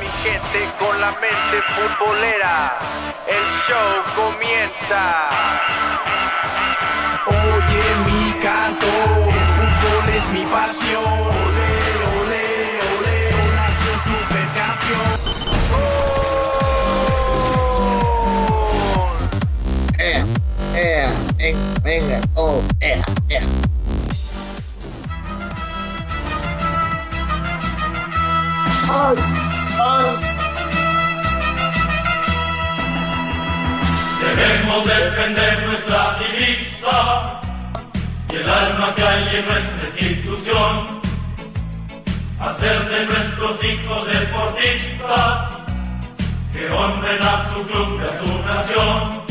mi gente con la mente futbolera? El show comienza. Oye mi canto, el fútbol es mi pasión. Ole, ole, ole, nació supercampeón. Eh, eh, eh, venga, oh, eh, eh. Ay. Debemos defender nuestra divisa y el alma que hay en nuestra institución. Hacer de nuestros hijos deportistas que honren a su club y a su nación.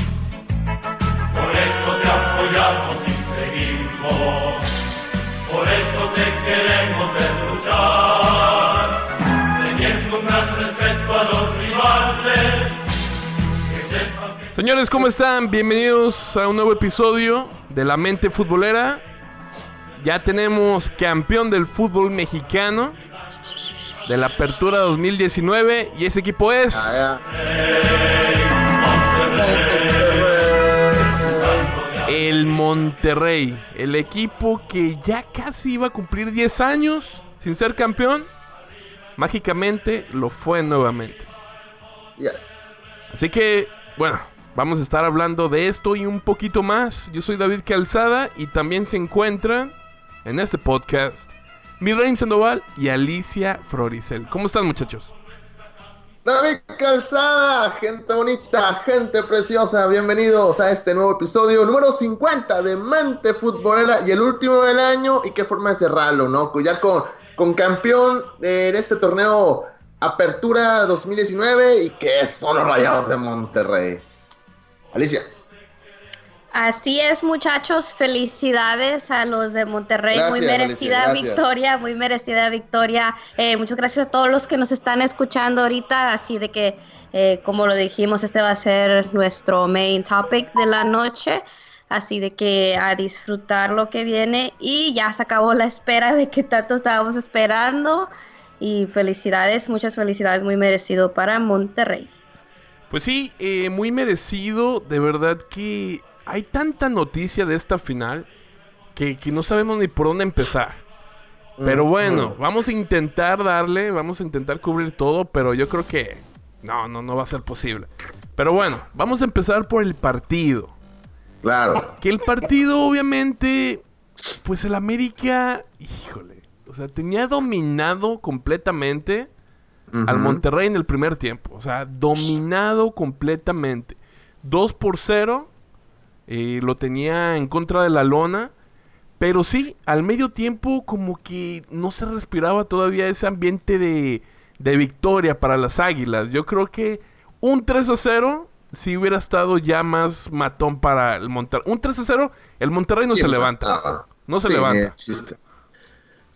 Por eso te apoyamos y seguimos. Por eso te queremos ver luchar. Señores, ¿cómo están? Bienvenidos a un nuevo episodio de La Mente Futbolera. Ya tenemos campeón del fútbol mexicano de la Apertura 2019 y ese equipo es Ah, el Monterrey, el equipo que ya casi iba a cumplir 10 años sin ser campeón. Mágicamente lo fue nuevamente. Yes. Así que, bueno, vamos a estar hablando de esto y un poquito más. Yo soy David Calzada y también se encuentran en este podcast Mirrain Sandoval y Alicia Floricel. ¿Cómo están, muchachos? David Calzada, gente bonita, gente preciosa, bienvenidos a este nuevo episodio número 50 de Mente Futbolera y el último del año y qué forma de cerrarlo, ¿no? Ya con, con campeón en este torneo Apertura 2019 y que son los Rayados de Monterrey. Alicia. Así es, muchachos. Felicidades a los de Monterrey. muy merecida Alicia, victoria, muy merecida victoria. Eh, muchas gracias a todos los que nos están escuchando ahorita. Así de que, eh, como lo dijimos, este va a ser nuestro main topic de la noche. Así de que a disfrutar lo que viene. Y ya se acabó la espera de que tanto estábamos esperando. Y felicidades, muchas felicidades, muy merecido para Monterrey. Pues sí, eh, muy merecido. De verdad que hay tanta noticia de esta final que, que no sabemos ni por dónde empezar. Pero bueno, vamos a intentar darle, vamos a intentar cubrir todo, pero yo creo que no, no, no va a ser posible. Pero bueno, vamos a empezar por el partido. Claro. Que el partido, obviamente, pues el América, híjole, o sea, tenía dominado completamente al. Monterrey en el primer tiempo. O sea, dominado completamente. 2 por 0. eh, lo tenía en contra de la lona. Pero sí, al medio tiempo como que no se respiraba todavía ese ambiente de, de victoria para las Águilas. Yo creo que un 3 a 0 sí hubiera estado ya más matón para el Monterrey. Un 3 a 0, el Monterrey no Sí, se levanta. ah, No se sí, levanta.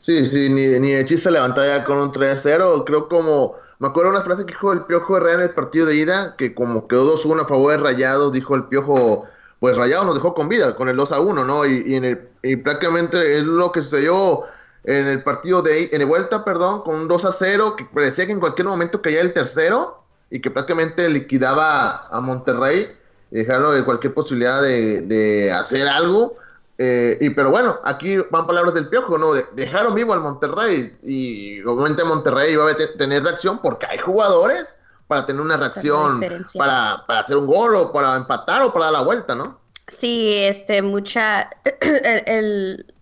Sí, sí, ni, ni de chiste levantar ya con un 3-0. Creo como. Me acuerdo una frase que dijo el Piojo Herrera en el partido de ida, que como quedó 2-1 a favor de Rayados, dijo el Piojo, pues Rayados nos dejó con vida con el 2-1, ¿no? Y, y en el, y prácticamente es lo que sucedió en el partido de, en vuelta, perdón, con un 2-0, que parecía que en cualquier momento caía el tercero y que prácticamente liquidaba a Monterrey dejarlo de cualquier posibilidad de, de hacer algo. Eh, y pero bueno, aquí van palabras del piojo, ¿no? De- dejaron vivo al Monterrey y obviamente Monterrey iba a te- tener reacción porque hay jugadores para tener una reacción, para, para hacer un gol o para empatar o para dar la vuelta, ¿no? Sí, este, mucha, el, el-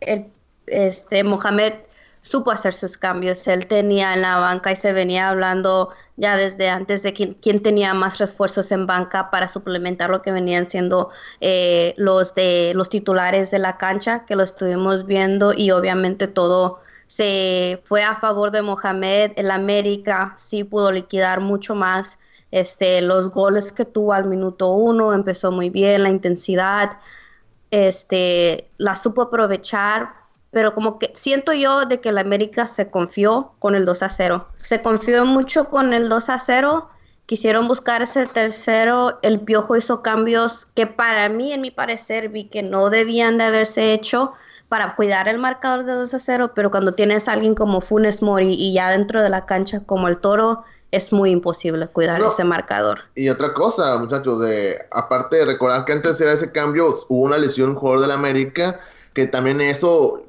el, este, Mohamed supo hacer sus cambios. Él tenía en la banca y se venía hablando ya desde antes de quién, tenía más refuerzos en banca para suplementar lo que venían siendo eh, los de los titulares de la cancha, que lo estuvimos viendo y obviamente todo se fue a favor de Mohamed. El América sí pudo liquidar mucho más. Este, los goles que tuvo al minuto uno empezó muy bien, la intensidad, este, la supo aprovechar, pero como que siento yo de que el América se confió con el 2 a 0. Se confió mucho con el 2 a 0. Quisieron buscar ese tercero. El Piojo hizo cambios que para mí, en mi parecer, vi que no debían de haberse hecho. para cuidar el marcador de 2 a 0, pero cuando tienes a alguien como Funes Mori y ya dentro de la cancha como el Toro, es muy imposible cuidar ese marcador. Y otra cosa, muchachos, de aparte de recordar que antes de ese cambio hubo una lesión un jugador del América, que también eso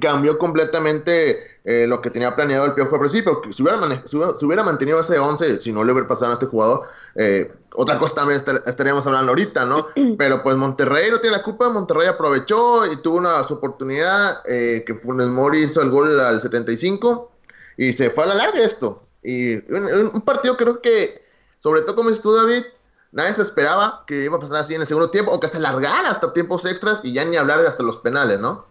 cambió completamente eh, lo que tenía planeado el Piojo al principio. Si hubiera, si hubiera, mantenido ese 11, si no le hubiera pasado a este jugador, eh, otra cosa también estaríamos hablando ahorita, ¿no? Pero pues Monterrey no tiene la culpa, Monterrey aprovechó y tuvo una oportunidad eh, que Funes Mori hizo el gol al 75 y se fue a la larga esto. Y un, partido creo que, sobre todo como dices tú, David, nadie se esperaba que iba a pasar así en el segundo tiempo, o que hasta largar hasta tiempos extras y ya ni hablar de hasta los penales, ¿no?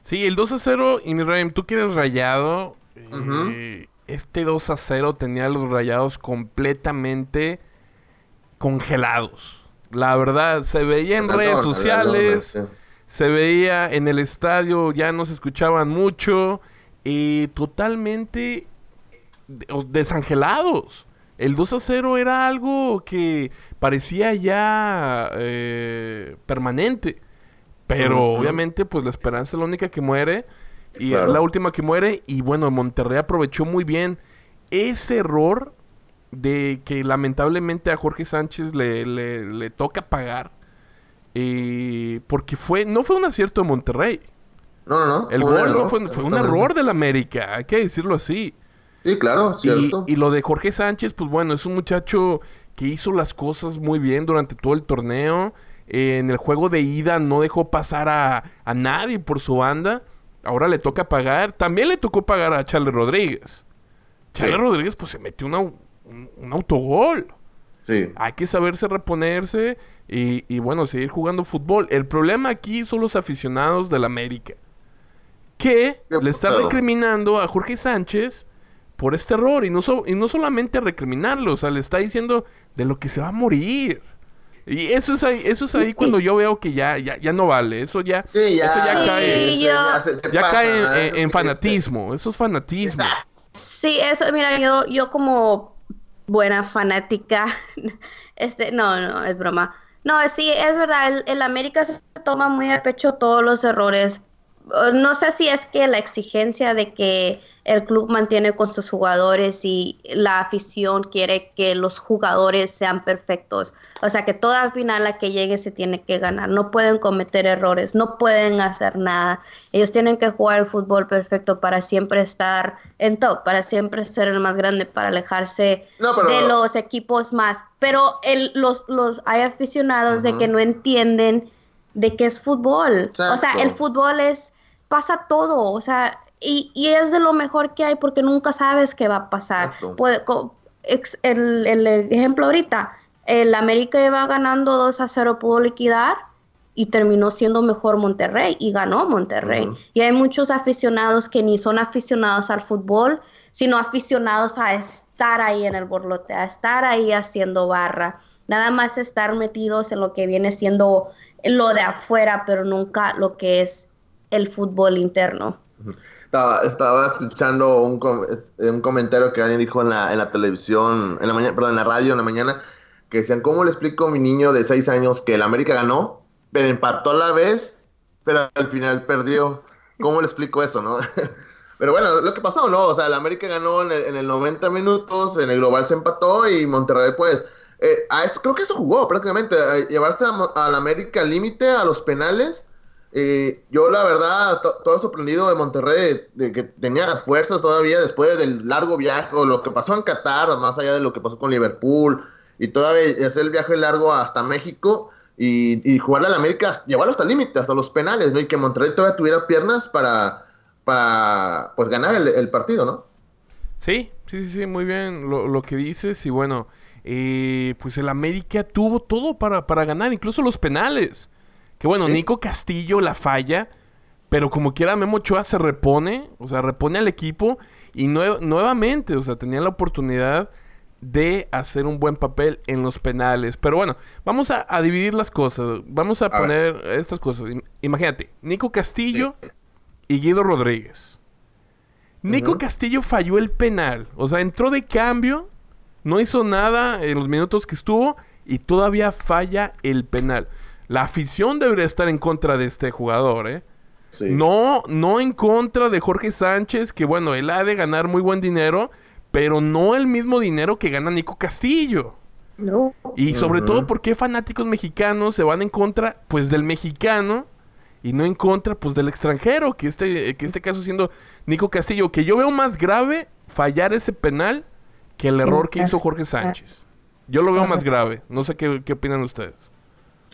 Sí, el 2 a 0, y mi Ryan, tú que eres rayado, eh, este 2 a 0 tenía los rayados completamente congelados. La verdad, se veía en redes sociales, se veía en el estadio, ya no se escuchaban mucho, y totalmente desangelados. El 2 a 0 era algo que parecía ya eh, permanente. Pero obviamente, pues la esperanza es la única que muere. Y es la última que muere. Y bueno, Monterrey aprovechó muy bien ese error de que lamentablemente a Jorge Sánchez le, le, toca pagar. Eh, porque fue, no fue un acierto de Monterrey. No, no, no. El gol fue, fue un error del América, hay que decirlo así. Sí, claro, cierto. Y, lo de Jorge Sánchez, pues bueno, es un muchacho que hizo las cosas muy bien durante todo el torneo. Eh, en el juego de ida no dejó pasar a, nadie por su banda. Ahora le toca pagar. También le tocó pagar a Charles Rodríguez. Charles Rodríguez, pues se metió un, autogol. Sí. Hay que saberse reponerse y, y, bueno, seguir jugando fútbol. El problema aquí son los aficionados del América. Que le están recriminando a Jorge Sánchez por este error. Y no, y no solamente recriminarlo, o sea, le está diciendo de lo que se va a morir. Y eso es ahí, eso es ahí cuando yo veo que ya, ya, ya no vale. Eso ya, cae, ya cae en, fanatismo. Eso es fanatismo. Sí, eso, mira, yo, yo como buena fanática, este, no, no, es broma. No, sí, es verdad, el, el América se toma muy a pecho todos los errores. No sé si es que la exigencia de que el club mantiene con sus jugadores y la afición quiere que los jugadores sean perfectos. O sea que toda final a que llegue se tiene que ganar. No pueden cometer errores, no pueden hacer nada. Ellos tienen que jugar el fútbol perfecto para siempre estar en top, para siempre ser el más grande, para alejarse de los equipos más. Pero el, los, los, hay aficionados de que no entienden de qué es fútbol. O sea, el fútbol es pasa todo, o sea, y, y, es de lo mejor que hay porque nunca sabes qué va a pasar. el, el, ejemplo ahorita, el América iba ganando 2 a 0, pudo liquidar y terminó siendo mejor Monterrey y ganó Monterrey. Y hay muchos aficionados que ni son aficionados al fútbol, sino aficionados a estar ahí en el borlote, a estar ahí haciendo barra. Nada más estar metidos en lo que viene siendo lo de afuera, pero nunca lo que es el fútbol interno. Estaba, escuchando un, un, comentario que alguien dijo en la, en la televisión, en la mañana, perdón, en la radio en la mañana, que decían, ¿cómo le explico a mi niño de 6 años que el América ganó, pero empató a la vez, pero al final perdió? ¿Cómo le explico eso, no? pero bueno, lo que pasó, ¿no? O sea, el América ganó en el, en el 90 minutos, en el global se empató y Monterrey, pues, eh, creo que eso jugó prácticamente, llevarse al América al límite, a los penales eh, yo la verdad, todo sorprendido de Monterrey, de que tenía las fuerzas todavía después del largo viaje, o lo que pasó en Qatar, más allá de lo que pasó con Liverpool, y todavía hacer el viaje largo hasta México, y, y jugarle al América, llevarlo hasta el límite, hasta los penales, ¿no? Y que Monterrey todavía tuviera piernas para, para pues ganar el, partido, ¿no? Sí, sí, sí, muy bien lo, lo que dices, y bueno, eh, pues el América tuvo todo para, para ganar, incluso los penales. Que bueno, Nico Castillo la falla, pero como quiera Memo Ochoa se repone, o sea, repone al equipo y nuevamente, o sea, tenía la oportunidad de hacer un buen papel en los penales. Pero bueno, vamos a, dividir las cosas. Vamos a, poner estas cosas. Imagínate, Nico Castillo y Guido Rodríguez. Nico Castillo falló el penal. O sea, entró de cambio, no hizo nada en los minutos que estuvo y todavía falla el penal. La afición debería estar en contra de este jugador, ¿eh? Sí. No, no en contra de Jorge Sánchez, que bueno, él ha de ganar muy buen dinero, pero no el mismo dinero que gana Nico Castillo. No. Y sobre todo, ¿por qué fanáticos mexicanos se van en contra, pues, del mexicano y no en contra, pues, del extranjero? Que este, que este caso siendo Nico Castillo, que yo veo más grave fallar ese penal que el Sí, error que hizo Jorge Sánchez. Yo lo veo más grave. No sé qué, qué opinan ustedes.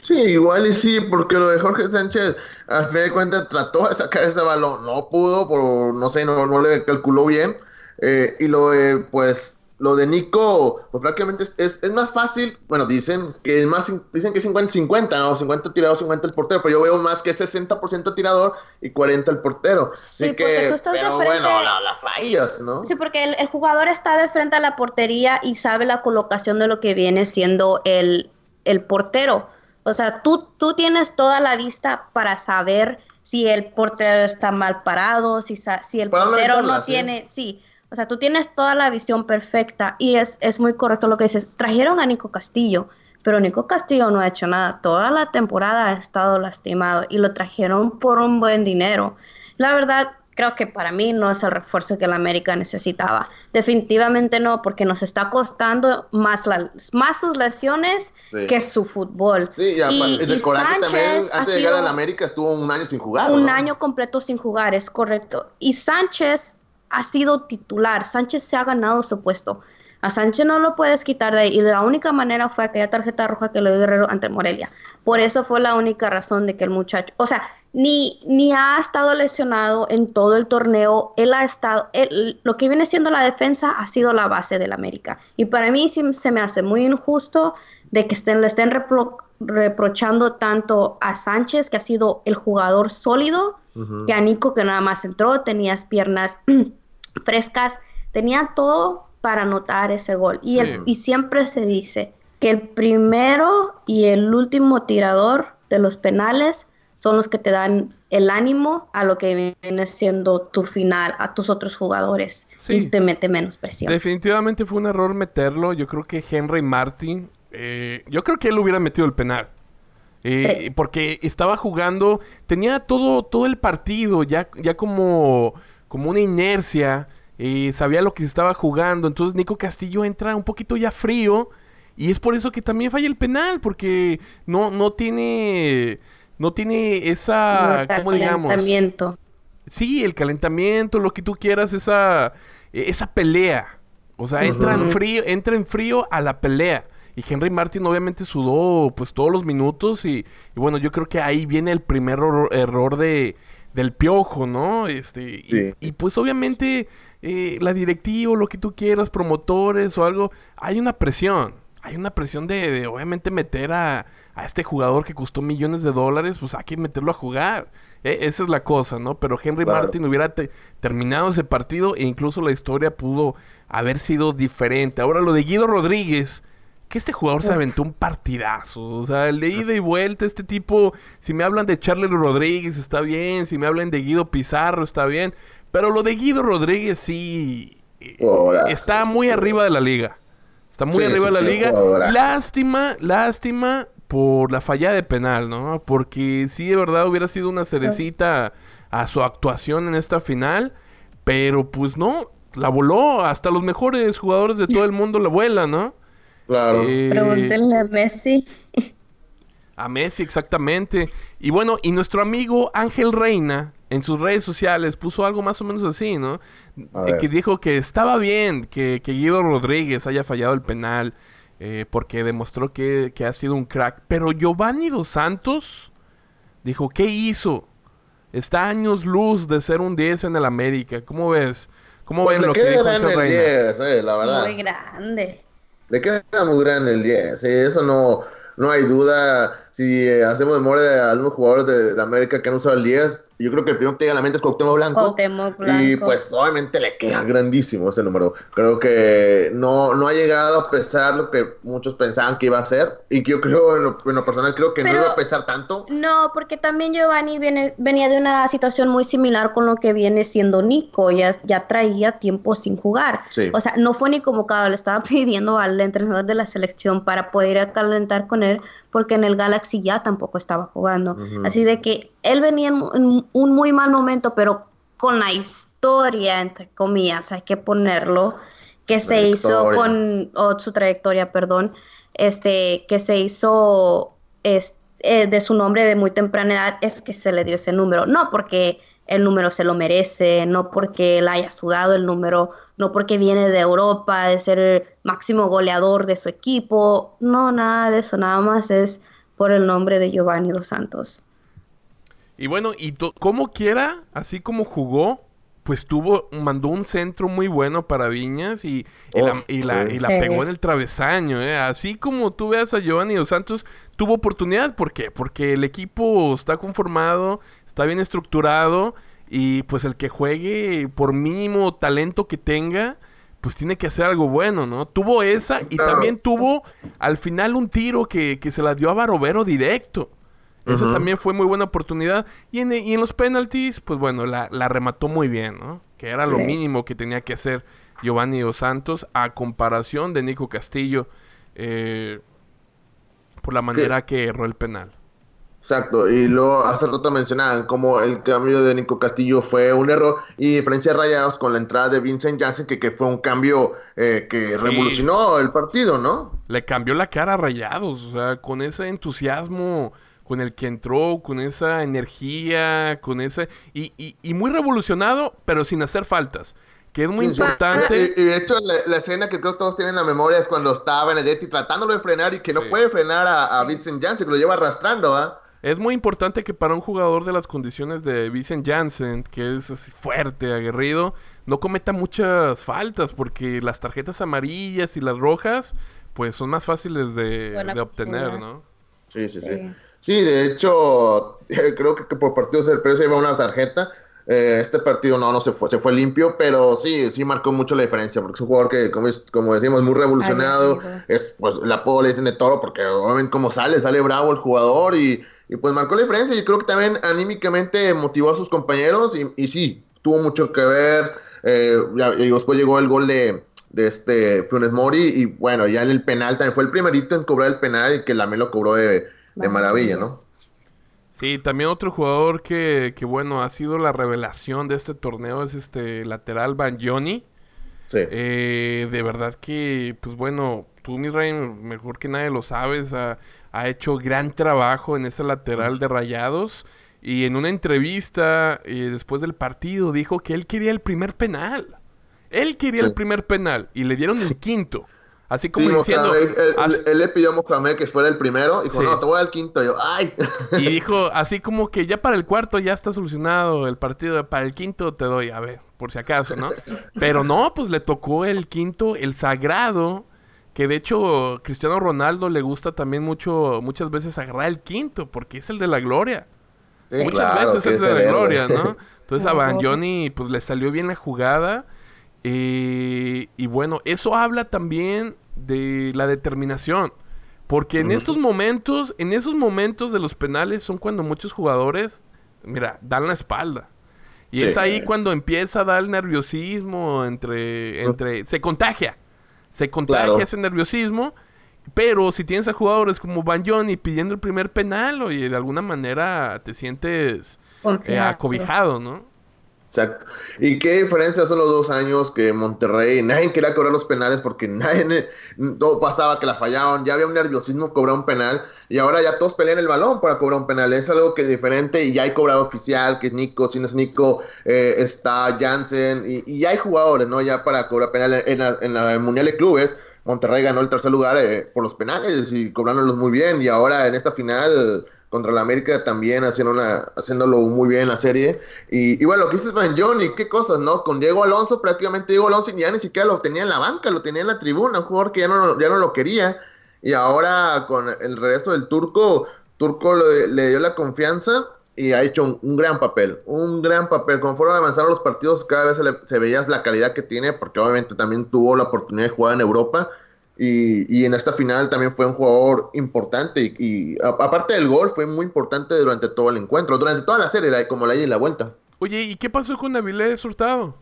Sí, igual y sí, porque lo de Jorge Sánchez, al fin de cuentas, trató de sacar ese balón, no pudo, por no sé, no, no le calculó bien. Eh, y lo de, pues, lo de Nico, pues prácticamente es, es, es más fácil, bueno, dicen que es más, dicen que es 50-50, ¿no? 50 tirador, 50 el portero, pero yo veo más que 60% tirador y 40 el portero. Así Sí, porque que, tú estás de pero frente- bueno, la, la fallas, ¿no? Sí, porque el, el jugador está de frente a la portería y sabe la colocación de lo que viene siendo el, el portero. O sea, tú, tú tienes toda la vista para saber si el portero está mal parado, si, si el portero no sí. tiene... Sí, o sea, tú tienes toda la visión perfecta y es, es muy correcto lo que dices. Trajeron a Nico Castillo, pero Nico Castillo no ha hecho nada. Toda la temporada ha estado lastimado y lo trajeron por un buen dinero. La verdad, creo que para mí no es el refuerzo que la América necesitaba. Definitivamente no, porque nos está costando más, la- más sus lesiones Sí. que su fútbol. Sí, y, Y- y también Sánchez ha antes de llegar a la América estuvo un año sin jugar. un ¿no? año completo sin jugar, es correcto. Y Sánchez ha sido titular, Sánchez se ha ganado su puesto. A Sánchez no lo puedes quitar de ahí. Y de la única manera fue aquella tarjeta roja que le dio Guerrero ante Morelia. Por eso fue la única razón de que el muchacho, o sea, ni, ni ha estado lesionado en todo el torneo. Él ha estado, él- lo que viene siendo la defensa ha sido la base del América. Y para mí sí se me hace muy injusto de que estén, le estén repro- reprochando tanto a Sánchez, que ha sido el jugador sólido, que a Nico, que nada más entró, tenías piernas frescas, tenía todo para anotar ese gol. Y, el- y siempre se dice que el primero y el último tirador de los penales son los que te dan el ánimo a lo que viene siendo tu final, a tus otros jugadores. Sí. Y te mete menos presión. Definitivamente fue un error meterlo. Yo creo que Henry Martin, eh, yo creo que él hubiera metido el penal. Eh, Sí. Porque estaba jugando, tenía todo, todo el partido ya, ya como, como una inercia. eh, sabía lo que se estaba jugando. Entonces Nico Castillo entra un poquito ya frío. Y es por eso que también falla el penal. Porque no, no tiene. No tiene esa. ¿Cómo digamos? calentamiento. Sí, el calentamiento, lo que tú quieras, esa, eh, esa pelea. O sea, entra, en frío, entra en frío a la pelea. Y Henry Martin obviamente sudó pues todos los minutos y, y bueno, yo creo que ahí viene el primer error, error de, del piojo, ¿no? Este, y- Sí. y, pues obviamente eh, la directiva, o lo que tú quieras, promotores o algo, hay una presión. Hay una presión de, de, obviamente meter a, a este jugador que costó millones de dólares, pues hay que meterlo a jugar. E- esa es la cosa, ¿no? Pero Henry Claro. Martin hubiera te- terminado ese partido e incluso la historia pudo haber sido diferente. Ahora lo de Guido Rodríguez, que este jugador se aventó un partidazo. O sea, el de ida y vuelta, este tipo, si me hablan de Charlie Rodríguez está bien, si me hablan de Guido Pizarro está bien, pero lo de Guido Rodríguez sí está muy sí. arriba de la liga. Está muy Sí, arriba de la liga. Lástima, lástima por la falla de penal, ¿no? Porque sí, de verdad hubiera sido una cerecita a su actuación en esta final. Pero pues no, la voló. Hasta los mejores jugadores de todo el mundo la vuelan, ¿no? Claro. Eh, Pregúntenle a Messi. a Messi, exactamente. Y bueno, y nuestro amigo Ángel Reina en sus redes sociales puso algo más o menos así, ¿no? Eh, que dijo que estaba bien que, que Guido Rodríguez haya fallado el penal eh, porque demostró que, que ha sido un crack. Pero Giovanni Dos Santos dijo, ¿qué hizo? Está años luz de ser un 10 en el América. ¿Cómo ves? ¿Cómo Pues le lo que queda dijo el Reina? 10, eh, la verdad. Muy grande. Le queda muy grande el 10, sí, eso no, no hay duda. Si eh, hacemos memoria de algunos jugadores de, de América que han usado el 10, yo creo que el primero que llega a la mente es Cuauhtémoc Blanco. Cuauhtémoc Y Blanco. pues obviamente le queda grandísimo ese número. Creo que no, no ha llegado a pesar lo que muchos pensaban que iba a ser. Y que yo creo, en lo, en lo personal, creo que Pero- no iba a pesar tanto. No, porque también Giovanni viene, venía de una situación muy similar con lo que viene siendo Nico, ya, ya traía tiempo sin jugar. Sí. O sea, no fue ni convocado, le estaba pidiendo al entrenador de la selección para poder ir a calentar con él, porque en el Galaxy ya tampoco estaba jugando. Así de que él venía en, en un muy mal momento, pero con la historia, entre comillas, hay que ponerlo, que se hizo con su trayectoria, perdón, este, que se hizo este, de su nombre de muy temprana edad, es que se le dio ese número. No porque el número se lo merece, no porque él haya sudado el número, no porque viene de Europa, de ser el máximo goleador de su equipo, no, nada de eso, nada más es por el nombre de Giovanni Dos Santos. Y bueno, y como quiera, así como jugó, pues tuvo, mandó un centro muy bueno para Viñas y, la, y, la, pegó en el travesaño. ¿eh? Así como tú veas a Giovanni Dos Santos, tuvo oportunidad. ¿Por qué? Porque el equipo está conformado, está bien estructurado y pues el que juegue, por mínimo talento que tenga, pues tiene que hacer algo bueno, ¿no? Tuvo esa y también tuvo al final un tiro que, que se la dio a Barovero directo. Eso también fue muy buena oportunidad. Y en, y en los penalties, pues bueno, la, la, remató muy bien, ¿no? Que era lo mínimo que tenía que hacer Giovanni Dos Santos a comparación de Nico Castillo eh, por la manera que erró el penal. Exacto, y luego hace rato mencionaban como el cambio de Nico Castillo fue un error y diferencia Rayados con la entrada de Vincent Janssen que, que fue un cambio eh, que revolucionó el partido, ¿no? Le cambió la cara a Rayados, o sea, con ese entusiasmo con el que entró, con esa energía, con ese... Y, y, muy revolucionado, pero sin hacer faltas que es muy importante. Y, de hecho, la, escena que creo que todos tienen en la memoria es cuando está Benedetti tratándolo de frenar y que no puede frenar a, a Vincent Janssen, que lo lleva arrastrando, ¿ah? Es muy importante que para un jugador de las condiciones de Vincent Janssen, que es así fuerte, aguerrido, no cometa muchas faltas, porque las tarjetas amarillas y las rojas, pues son más fáciles de, obtener, ¿no? Sí, sí, sí, sí. De hecho, creo que, por partidos del se iba una tarjeta. Eh, este partido no, no se fue, se fue limpio, pero sí, sí marcó mucho la diferencia, porque es un jugador que, como, como decimos, muy revolucionado. es, pues, la puedo le dicen de toro, porque obviamente como sale, sale bravo el jugador y y pues marcó la diferencia y creo que también anímicamente motivó a sus compañeros y, sí, tuvo mucho que ver. Eh, y después llegó el gol de, de este Funes Mori y bueno, ya en el penal también fue el primerito en cobrar el penal y que la lo cobró de, maravilla, ¿no? Sí, también otro jugador que, que, bueno, ha sido la revelación de este torneo es este lateral Banjoni. Sí. Eh, de verdad que, pues bueno, tú, mi rey, mejor que nadie lo sabes, ha, hecho gran trabajo en ese lateral de rayados. Y en una entrevista eh, después del partido dijo que él quería el primer penal. Él quería el primer penal y le dieron el quinto. Así como diciendo. él, le pidió a Mohamed que fuera el primero y dijo, no, te voy al quinto. Y yo, ¡ay! Y dijo, así como que ya para el cuarto ya está solucionado el partido. Para el quinto te doy, a ver, por si acaso, ¿no? Pero no, pues le tocó el quinto, el sagrado, que de hecho, Cristiano Ronaldo le gusta también mucho, muchas veces agarrar el quinto, porque es el de la gloria. muchas veces es el de la gloria, ¿no? Entonces a Banjoni pues le salió bien la jugada. Eh, y bueno, eso habla también de la determinación. Porque en estos momentos, en esos momentos de los penales son cuando muchos jugadores, mira, dan la espalda. Y es ahí cuando empieza a dar el nerviosismo entre, entre, se contagia. Se contagia ese nerviosismo. Pero si tienes a jugadores como Van y pidiendo el primer penal, oye, de alguna manera te sientes eh, acobijado, ¿no? Exacto. ¿Y qué diferencia son los dos años que Monterrey, nadie quería cobrar los penales porque nadie, todo pasaba que la fallaban, ya había un nerviosismo cobrar un penal y ahora ya todos pelean el balón para cobrar un penal. Es algo que es diferente y ya hay cobrado oficial, que es Nico, si no es Nico, eh, está Jansen y, ya hay jugadores, ¿no? Ya para cobrar penal en, la, en la Mundial de Clubes. Monterrey ganó el tercer lugar eh, por los penales y cobrándolos muy bien y ahora en esta final contra la América también haciendo una, haciéndolo muy bien en la serie. Y, bueno, lo que dices Van Johnny, qué cosas, ¿no? Con Diego Alonso, prácticamente Diego Alonso ya ni siquiera lo tenía en la banca, lo tenía en la tribuna, un jugador que ya no, ya no lo quería. Y ahora con el regreso del turco, Turco le, dio la confianza y ha hecho un, gran papel, un gran papel. Conforme avanzaron los partidos, cada vez se, se veía la calidad que tiene, porque obviamente también tuvo la oportunidad de jugar en Europa y, en esta final también fue un jugador importante y, aparte del gol fue muy importante durante todo el encuentro, durante toda la serie, como la ida y la vuelta. Oye, ¿y qué pasó con Avilés Hurtado?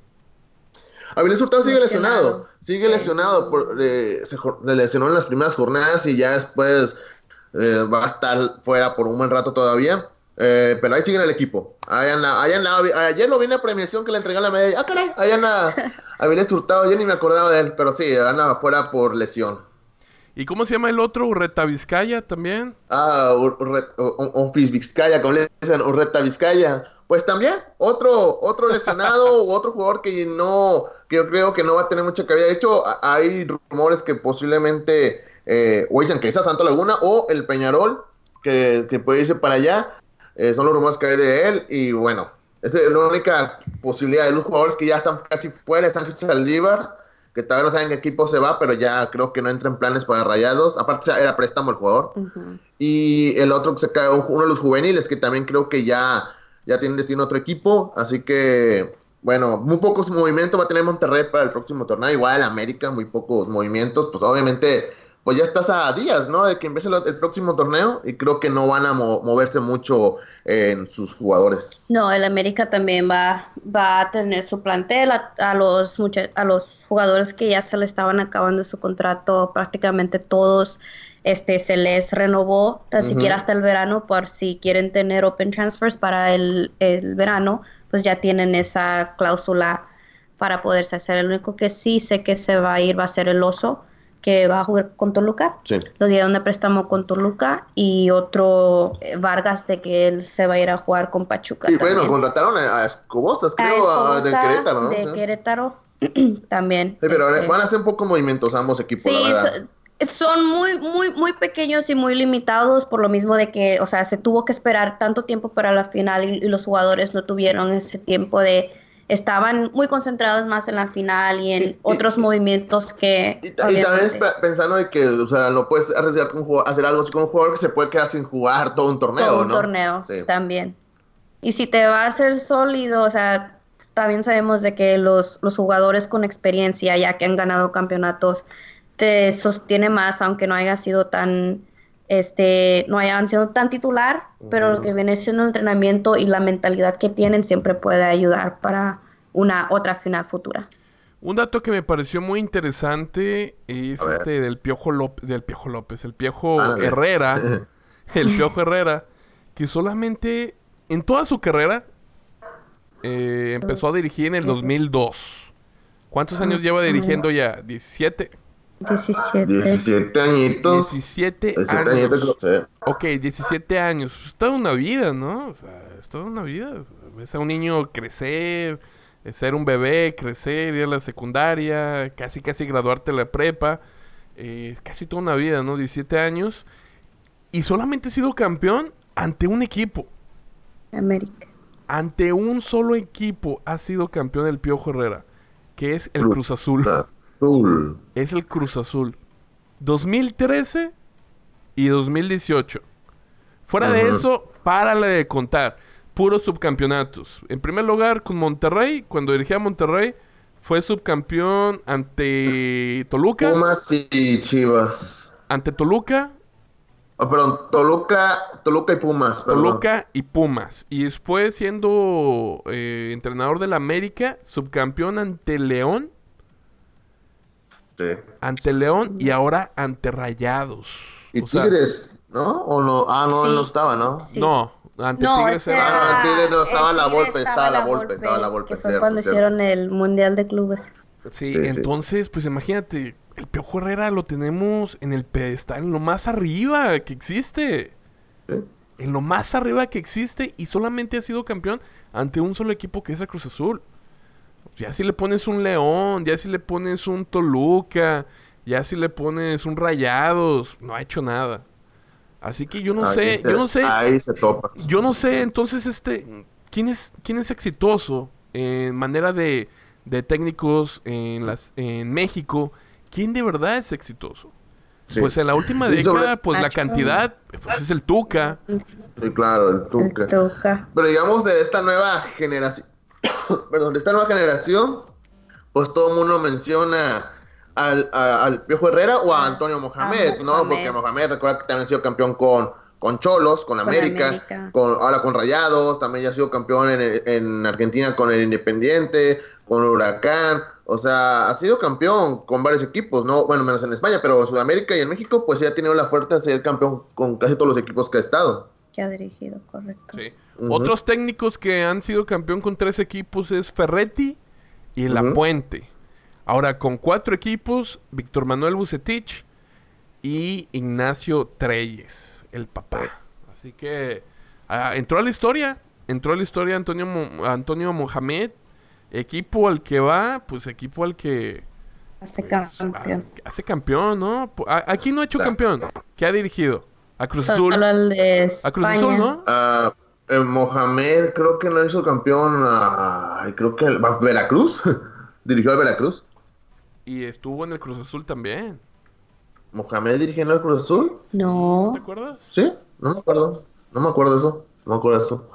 Avilés Hurtado sigue lesionado, sigue lesionado, por, se lesionó en las primeras jornadas y ya después eh, va a estar fuera por un buen rato todavía. Eh, pero ahí sigue en el equipo. Allá anda, allá anda, ayer lo vi en la premiación que le entregó la medalla. Ah, caray, allá anda Avilés Hurtado, yo ni me acordaba de él, pero sí, anda afuera por lesión. ¿Y cómo se llama el otro? ¿Urreta Vizcaya también? Ah, Office Vizcaya, como le dicen, Urreta Vizcaya. Pues también, otro, otro lesionado o otro jugador que no, que yo creo que no va a tener mucha cabida. De hecho, hay rumores que posiblemente, eh, o dicen que es a Santo Laguna o el Peñarol, que, que puede irse para allá. Eh, son los rumores que hay de él. Y bueno, esa es la única posibilidad de los jugadores que ya están casi fuera. Es Ángel Saldívar, que todavía no saben qué equipo se va, pero ya creo que no entra en planes para rayados. Aparte, era préstamo el jugador. Y el otro que se cae, uno de los juveniles, que también creo que ya ya tiene destino a otro equipo, así que bueno, muy pocos movimientos va a tener Monterrey para el próximo torneo, igual América, muy pocos movimientos, pues obviamente pues ya estás a días, ¿no? De que empiece el, próximo torneo y creo que no van a moverse mucho en sus jugadores. No, el América también va, va a tener su plantel a, los a los jugadores que ya se le estaban acabando su contrato, prácticamente todos este se les renovó tan siquiera hasta el verano por si quieren tener open transfers para el, verano, pues ya tienen esa cláusula para poderse hacer. El único que sí sé que se va a ir va a ser el oso, que va a jugar con Toluca. Sí. Lo dieron de préstamo con Toluca y otro eh, Vargas de que él se va a ir a jugar con Pachuca. Y bueno, contrataron a Escobostas, creo, de Querétaro, ¿no? De Querétaro también. Sí, pero este van a hacer un poco movimientos ambos equipos, la verdad son muy, muy, muy pequeños y muy limitados por lo mismo de que, o sea, se tuvo que esperar tanto tiempo para la final y, los jugadores no tuvieron ese tiempo de, estaban muy concentrados más en la final y en otros movimientos que... Y, también pensando de que, o sea, no puedes arriesgar con hacer algo así con un jugador que se puede quedar sin jugar todo un torneo, todo un torneo, también. Y si te va a hacer sólido, o sea, también sabemos de que los, los jugadores con experiencia, ya que han ganado campeonatos, te sostiene más, aunque no haya sido tan, este, no hayan sido tan titular, pero lo que viene siendo el entrenamiento y la mentalidad que tienen siempre puede ayudar para una otra final futura. Un dato que me pareció muy interesante es este del Piojo López, del Piojo López, el Piojo Herrera, el Piojo Herrera, que solamente en toda su carrera eh, empezó a dirigir en el 2002. ¿Cuántos años lleva dirigiendo ya? 17. 17. 17 añitos. 17, años. Ok, 17 años. Es toda una vida, ¿no? O sea, es toda una vida. Ves a un niño crecer, ser un bebé, crecer, ir a la secundaria, casi casi graduarte de la prepa. Eh, casi toda una vida, ¿no? 17 años. Y solamente ha sido campeón ante un equipo. América. Ante un solo equipo ha sido campeón el Piojo Herrera, que es el Cruz Azul. Es el Cruz Azul. 2013 y 2018. Fuera de eso, párale de contar. Puros subcampeonatos. En primer lugar, con Monterrey, cuando dirigía a Monterrey, fue subcampeón ante Toluca. Pumas y Chivas. Ante Toluca. Oh, perdón, Toluca, Toluca y Pumas. Toluca y Pumas. Y después, siendo eh, entrenador del América, subcampeón ante León ante León y ahora ante Rayados. ¿Y Tigres, no? ¿O no? Ah, no, él no estaba, ¿no? No, ante Tigres era... Ah, ante Tigres no, estaba la Volpe, estaba la Volpe, estaba la Volpe. Que fue cuando hicieron el Mundial de Clubes. Sí, entonces, pues imagínate, el Piojo Herrera lo tenemos en el pedestal, en lo más arriba que existe. En lo más arriba que existe y solamente ha sido campeón ante un solo equipo que es el Cruz Azul. Ya si le pones un León, ya si le pones un Toluca, ya si le pones un Rayados, no ha hecho nada. Así que yo no sé, yo no sé. Ahí se topa. Yo no sé, entonces, este, ¿quién es, quién es exitoso en manera de, de técnicos en, las, en México? ¿Quién de verdad es exitoso? Pues en la última década, pues la cantidad, pues es el Tuca. Sí, claro, el Tuca. El tuca. Pero digamos de esta nueva generación, perdón, de esta nueva generación, pues todo el mundo menciona al, al Piojo Herrera o a Antonio Mohamed, ¿no? Porque Mohamed, recuerda que también ha sido campeón con, con Cholos, con América, con ahora con Rayados, también ya ha sido campeón en, en Argentina con el Independiente, con Huracán, o sea, ha sido campeón con varios equipos, no, bueno, menos en España, pero en Sudamérica y en México, pues ya ha tenido la fuerza de ser campeón con casi todos los equipos que ha estado. que ha dirigido, correcto. Sí. Otros técnicos que han sido campeón con tres equipos es Ferretti y La Ujú. Puente. Ahora con cuatro equipos, Víctor Manuel Bucetich y Ignacio Treyes, el papá. Así que ah, entró a la historia, entró a la historia Antonio, Mo- Antonio Mohamed, equipo al que va, pues equipo al que Hace pues, campeón. hace campeón, ¿no? A- Aquí no ha hecho Exacto. campeón. ¿Qué ha dirigido? A Cruz Azul. A Cruz. Azul, ¿no? Ah, eh, Mohamed creo que no hizo campeón. ah, creo que el- va- Veracruz. Dirigió al Veracruz. Y estuvo en el Cruz Azul también. Mohamed dirigiendo al Cruz Azul. No. ¿Te acuerdas? Sí, no me acuerdo. No me acuerdo de eso. No me acuerdo de eso.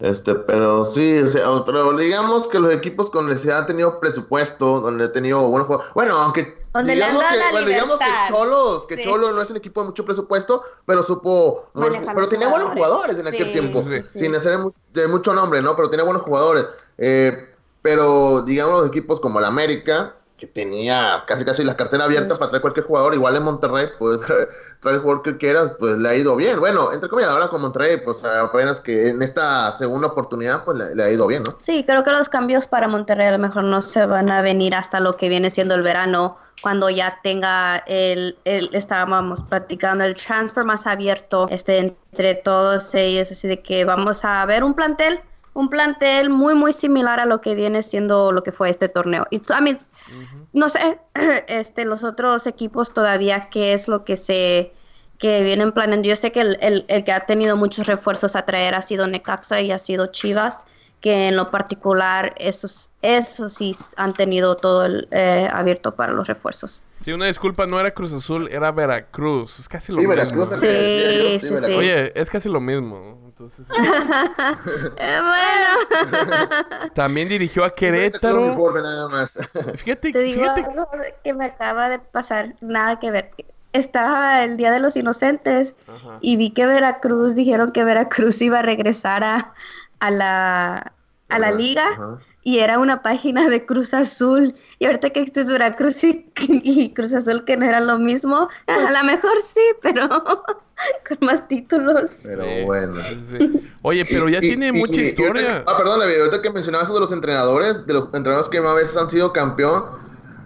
Este, pero sí, o sea, pero digamos que los equipos con necesidad han tenido presupuesto, donde han tenido buenos juegos. Bueno, aunque Donde le han digamos, dado que, la bueno, digamos que. Cholos, que Sí. Cholos no es un equipo de mucho presupuesto, pero supo, Manejar pero tenía buenos jugadores. en aquel tiempo, sí, sin hacer de mucho nombre, ¿no? Pero tenía buenos jugadores. Eh, pero digamos los equipos como el América, que tenía casi casi la cartera abierta para traer cualquier jugador, igual en Monterrey, pues trae el jugador que quieras, pues le ha ido bien. Bueno, entre comillas, ahora con Monterrey, pues apenas que en esta segunda oportunidad, pues le, le ha ido bien, ¿no? Sí, creo que los cambios para Monterrey a lo mejor no se van a venir hasta lo que viene siendo el verano, cuando ya tenga el, el estábamos platicando, el transfer más abierto este, entre todos ellos, así de que vamos a ver un plantel, un plantel muy, muy similar a lo que viene siendo lo que fue este torneo. Y a mí, no sé, este, los otros equipos todavía qué es lo que se que vienen planeando. Yo sé que el, el- el que ha tenido muchos refuerzos a traer ha sido Necaxa y ha sido Chivas, que en lo particular esos, esos sí han tenido todo el eh, abierto para los refuerzos. Sí, una disculpa, no era Cruz Azul, era Veracruz. Es casi lo Sí, mismo. Veracruz, Sí, sí, sí, Veracruz. Oye, es casi lo mismo. Entonces, Eh, bueno, también dirigió a Querétaro. uniforme nada más. Fíjate, te digo fíjate. algo que me acaba de pasar, nada que ver. Estaba el Día de los Inocentes Ajá. y vi que Veracruz, dijeron que Veracruz iba a regresar a, a la, a la liga ajá. y era una página de Cruz Azul. Y ahorita que es Veracruz y, y Cruz Azul, que no era lo mismo, a lo mejor sí, pero con más títulos. Pero Sí, bueno. sí. Oye, pero ya Y- tiene y- mucha historia. ahorita- ah, perdón, David, ahorita que mencionabas eso de los entrenadores, de los entrenadores que más veces han sido campeón,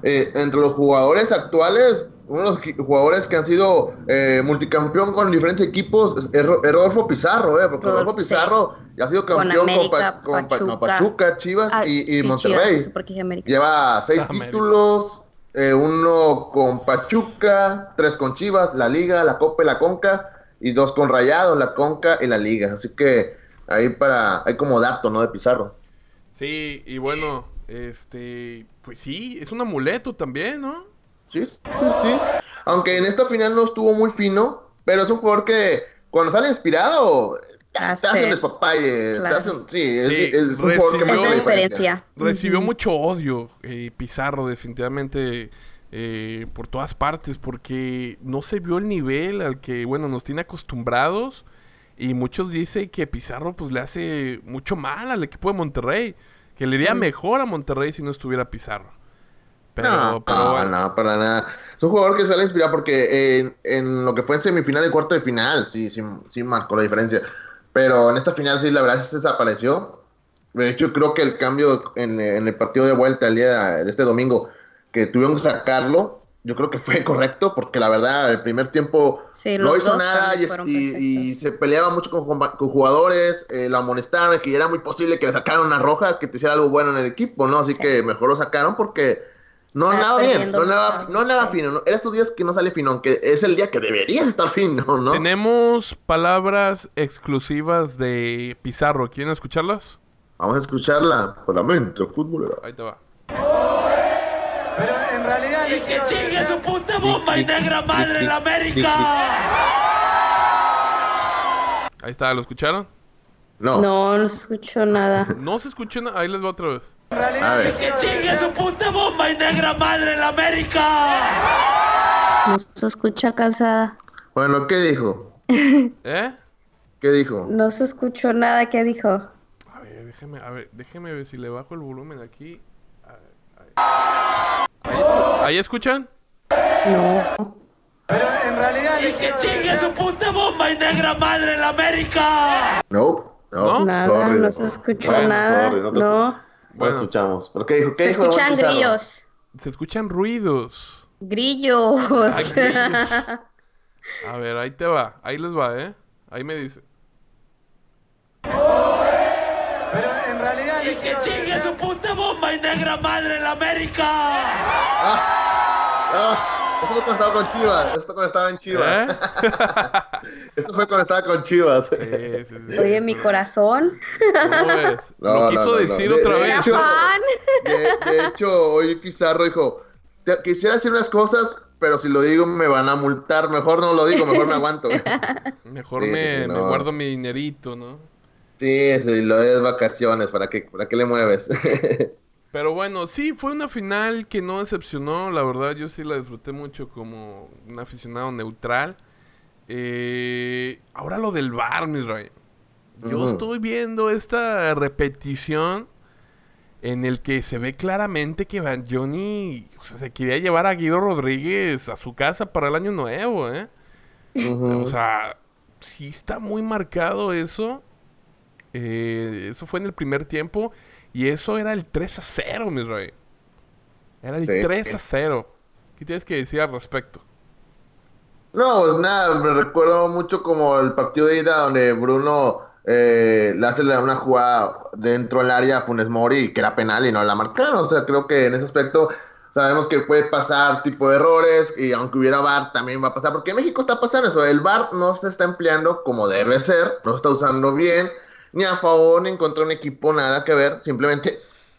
eh, entre los jugadores actuales, uno de los jugadores que han sido eh, multicampeón con diferentes equipos es, es Ro- es Rodolfo Pizarro, eh, porque Rodolfo, Pizarro ya ha sido campeón con, América, Pa- con Pa- no, Pachuca. Chivas Ah, y, y sí, Monterrey. Chivas. Lleva seis América. títulos, eh, uno con Pachuca, tres con Chivas, la Liga, la Copa y la Conca, y dos con Rayados, la Conca y la Liga. Así que ahí para, hay como dato, ¿no? De Pizarro. Sí, y bueno, este, pues sí, es un amuleto también, ¿no? Sí, sí, sí. Aunque en esta final no estuvo muy fino, pero es un jugador que cuando sale inspirado, te Hace- te un- sí, es, Sí, es un jugador que recibió- marca la diferencia. Recibió mucho odio eh, Pizarro definitivamente eh, por todas partes porque no se vio el nivel al que, bueno, nos tiene acostumbrados y muchos dicen que Pizarro pues le hace mucho mal al equipo de Monterrey, que le iría mejor a Monterrey si no estuviera Pizarro. Pero, no, pero no, bueno. no, para nada. Es un jugador que sale inspirado porque en, en lo que fue en semifinal y cuarto de final, sí, sí, sí marcó la diferencia. Pero en esta final sí, la verdad, se desapareció. De hecho, creo que el cambio en, en el partido de vuelta el día de este domingo, que tuvieron que sacarlo, yo creo que fue correcto, porque la verdad, el primer tiempo Sí, no hizo nada y, y- se peleaba mucho con, con- jugadores, eh, lo amonestaron, que era muy posible que le sacaran una roja que te hiciera algo bueno en el equipo, ¿no? Así que mejor lo sacaron porque no andaba bien, no andaba, no andaba fino, ¿no? Era esos días que no sale fino, aunque es el día que deberías estar fino, ¿no? Tenemos palabras exclusivas de Pizarro. ¿Quieren escucharlas? Vamos a escucharla por la mente futbolera. Ahí te va. Pero en realidad le ¡Que chingue su puta bomba y negra madre en la América! Ahí está, ¿lo escucharon? No, No, no escucho nada. No se escuchó nada. Ahí les va otra vez. En a ver. ¡Que chingue su puta bomba y negra madre en la América! No se escucha cansada. Bueno, ¿qué dijo? ¿Eh? ¿Qué dijo? No se escuchó nada que dijo. A ver, déjeme, a ver, déjeme ver si le bajo el volumen aquí. A ver, ahí. ¿Ahí, escu- ahí escuchan? No. Pero en realidad ¡Y que chingue desear- su puta bomba y negra madre en América! No, no, ¿No? Nada, sorry, no se escuchó Bueno, nada. sorry, no te- no, No Bueno. escuchamos. ¿Pero qué dijo? ¿Qué se dijo escuchan grillos. Se escuchan ruidos. Grillos. Ay, grillos. A ver, ahí te va. Ahí les va, ¿eh? Ahí me dice. Pero en realidad ¡Y que chingue desear- su puta bomba y negra madre en América! Ah, eso fue cuando estaba con Chivas. Esto cuando estaba en Chivas. ¿Eh? Esto fue cuando estaba con Chivas. Sí, sí, sí. Oye, mi corazón. ¿Cómo ves? No, Lo quiso no, no. decir De- otra de vez. hecho- Fan. De, de hecho, hoy Pizarro dijo, "Te- quisiera decir unas cosas, pero si lo digo me van a multar. Mejor no lo digo, mejor me aguanto. Mejor Sí, me, sí, me no. guardo mi dinerito, ¿no? Sí, sí, lo es vacaciones. ¿Para qué, para qué le mueves? Pero bueno, sí, fue una final que no decepcionó. La verdad, yo sí la disfruté mucho como un aficionado neutral. Eh, ahora lo del bar, mis. Yo estoy viendo esta repetición en el que se ve claramente que Van Johnny o sea, se quería llevar a Guido Rodríguez a su casa para el año nuevo, ¿eh? O sea, sí está muy marcado eso. Eh, eso fue en el primer tiempo. Y eso era el 3 a 0, mis rey. Era el Sí. 3 a 0. ¿Qué tienes que decir al respecto? No, pues nada, me recuerdo mucho como el partido de ida donde Bruno eh, le hace una jugada dentro del área a Funes Mori que era penal y no la marcaron. O sea, creo que en ese aspecto sabemos que puede pasar tipo de errores y aunque hubiera VAR también va a pasar. Porque en México está pasando eso. El VAR no se está empleando como debe ser, no se está usando bien, ni a favor ni en contra de un equipo, nada que ver. Simplemente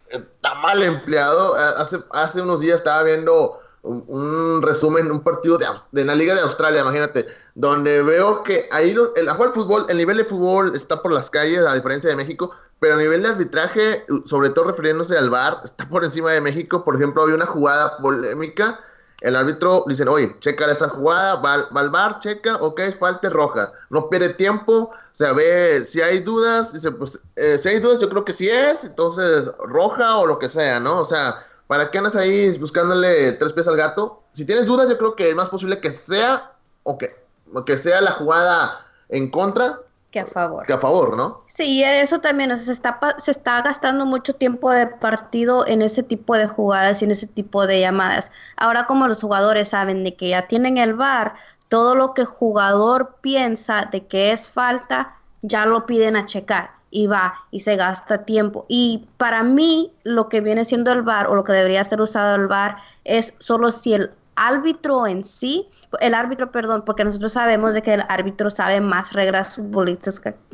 está mal empleado. Eh, Hace, hace unos días estaba viendo un, un resumen, un partido de, de la Liga de Australia, imagínate, donde veo que ahí lo- el, el fútbol, el nivel de fútbol está por las calles, a diferencia de México, pero a nivel de arbitraje, sobre todo refiriéndose al VAR, está por encima de México. Por ejemplo, había una jugada polémica. El árbitro dicen, oye, checa esta jugada, va, al- bar, checa, ok, falta roja. No pierde tiempo, o sea, ve si hay dudas, dice, pues, eh, si hay dudas, yo creo que sí es, entonces roja o lo que sea, ¿no? O sea, ¿para qué andas ahí buscándole tres pies al gato? Si tienes dudas, yo creo que es más posible que sea, o que sea la jugada en contra Que a favor. que a favor, ¿no? Sí, eso también, o sea, se está, se está gastando mucho tiempo de partido en ese tipo de jugadas y en ese tipo de llamadas. Ahora como los jugadores saben de que ya tienen el VAR, todo lo que jugador piensa de que es falta, ya lo piden a checar y va y se gasta tiempo. Y para mí lo que viene siendo el VAR o lo que debería ser usado el VAR es solo si el árbitro en sí, el árbitro, perdón, porque nosotros sabemos de que el árbitro sabe más reglas